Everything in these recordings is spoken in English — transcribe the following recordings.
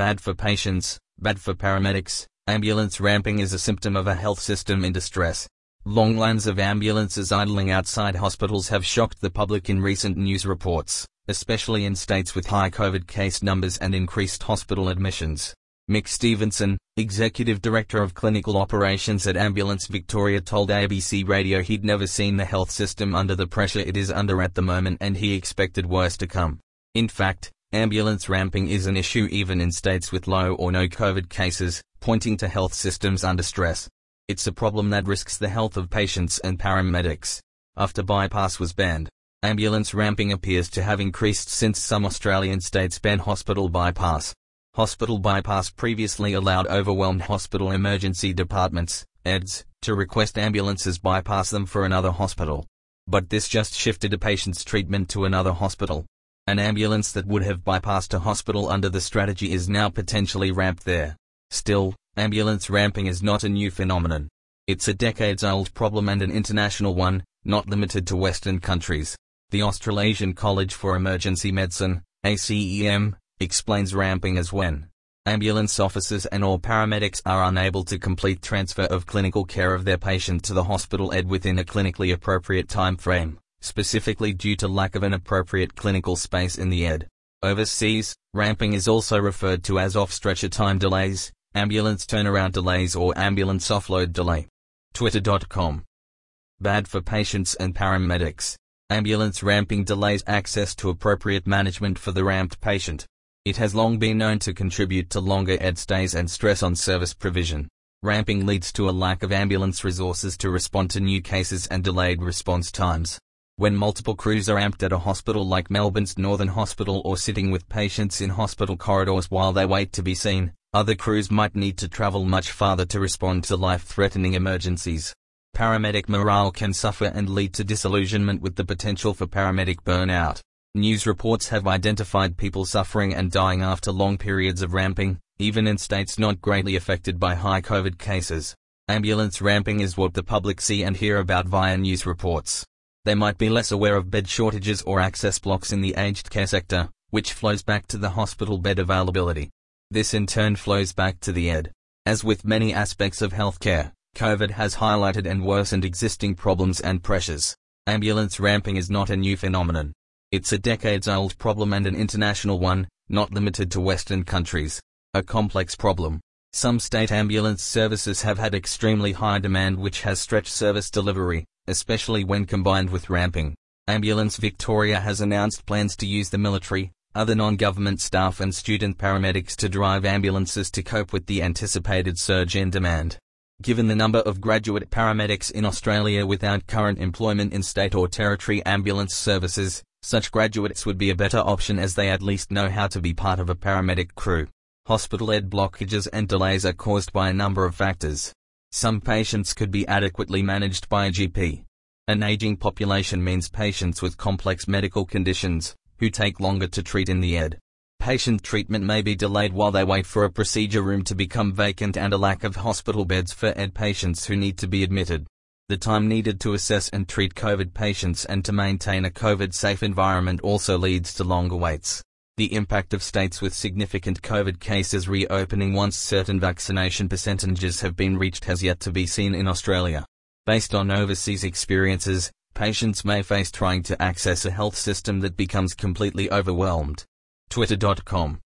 Bad for patients, bad for paramedics, ambulance ramping is a symptom of a health system in distress. Long lines of ambulances idling outside hospitals have shocked the public in recent news reports, especially in states with high COVID case numbers and increased hospital admissions. Mick Stephenson, Executive Director of Clinical Operations at Ambulance Victoria told ABC Radio he'd never seen the health system under the pressure it is under at the moment and he expected worse to come. In fact, ambulance ramping is an issue even in states with low or no COVID cases, pointing to health systems under stress. It's a problem that risks the health of patients and paramedics. After bypass was banned, ambulance ramping appears to have increased since some Australian states ban hospital bypass. Hospital bypass previously allowed overwhelmed hospital emergency departments, EDs, to request ambulances bypass them for another hospital. But this just shifted a patient's treatment to another hospital. An ambulance that would have bypassed a hospital under the strategy is now potentially ramped there. Still, ambulance ramping is not a new phenomenon. It's a decades-old problem and an international one, not limited to Western countries. The Australasian College for Emergency Medicine, ACEM, explains ramping as when ambulance officers and or paramedics are unable to complete transfer of clinical care of their patient to the hospital ED within a clinically appropriate time frame, specifically due to lack of an appropriate clinical space in the ED. Overseas, ramping is also referred to as off-stretcher time delays, ambulance turnaround delays or ambulance offload delay. Twitter.com. Bad for patients and paramedics. Ambulance ramping delays access to appropriate management for the ramped patient. It has long been known to contribute to longer ED stays and stress on service provision. Ramping leads to a lack of ambulance resources to respond to new cases and delayed response times. When multiple crews are ramped at a hospital like Melbourne's Northern Hospital or sitting with patients in hospital corridors while they wait to be seen, other crews might need to travel much farther to respond to life-threatening emergencies. Paramedic morale can suffer and lead to disillusionment with the potential for paramedic burnout. News reports have identified people suffering and dying after long periods of ramping, even in states not greatly affected by high COVID cases. Ambulance ramping is what the public see and hear about via news reports. They might be less aware of bed shortages or access blocks in the aged care sector, which flows back to the hospital bed availability. This in turn flows back to the ED. As with many aspects of healthcare, COVID has highlighted and worsened existing problems and pressures. Ambulance ramping is not a new phenomenon. It's a decades-old problem and an international one, not limited to Western countries. A complex problem. Some state ambulance services have had extremely high demand which has stretched service delivery, especially when combined with ramping. Ambulance Victoria has announced plans to use the military, other non-government staff and student paramedics to drive ambulances to cope with the anticipated surge in demand. Given the number of graduate paramedics in Australia without current employment in state or territory ambulance services, such graduates would be a better option as they at least know how to be part of a paramedic crew. Hospital ed blockages and delays are caused by a number of factors. Some patients could be adequately managed by a GP. An aging population means patients with complex medical conditions, who take longer to treat in the ED. Patient treatment may be delayed while they wait for a procedure room to become vacant and a lack of hospital beds for ED patients who need to be admitted. The time needed to assess and treat COVID patients and to maintain a COVID-safe environment also leads to longer waits. The impact of states with significant COVID cases reopening once certain vaccination percentages have been reached has yet to be seen in Australia. Based on overseas experiences, patients may face trying to access a health system that becomes completely overwhelmed. Twitter.com.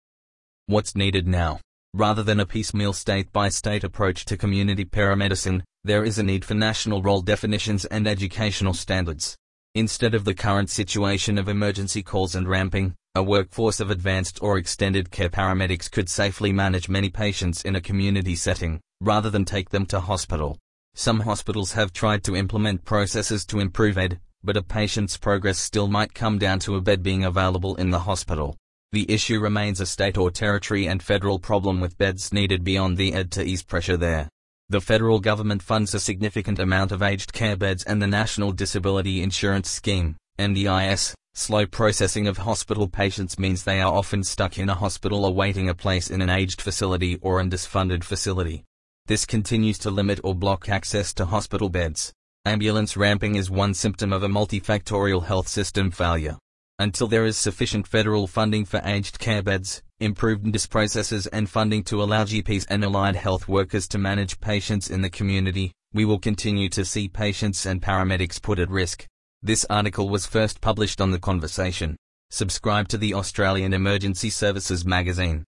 What's needed now? Rather than a piecemeal state-by-state approach to community paramedicine, there is a need for national role definitions and educational standards. Instead of the current situation of emergency calls and ramping, a workforce of advanced or extended care paramedics could safely manage many patients in a community setting, rather than take them to hospital. Some hospitals have tried to implement processes to improve ED, but a patient's progress still might come down to a bed being available in the hospital. The issue remains a state or territory and federal problem with beds needed beyond the ED to ease pressure there. The federal government funds a significant amount of aged care beds and the National Disability Insurance Scheme, NDIS. Slow processing of hospital patients means they are often stuck in a hospital awaiting a place in an aged facility or a disfunded facility. This continues to limit or block access to hospital beds. Ambulance ramping is one symptom of a multifactorial health system failure. Until there is sufficient federal funding for aged care beds, improved NDIS processes and funding to allow GPs and allied health workers to manage patients in the community, we will continue to see patients and paramedics put at risk. This article was first published on The Conversation. Subscribe to the Australian Emergency Services magazine.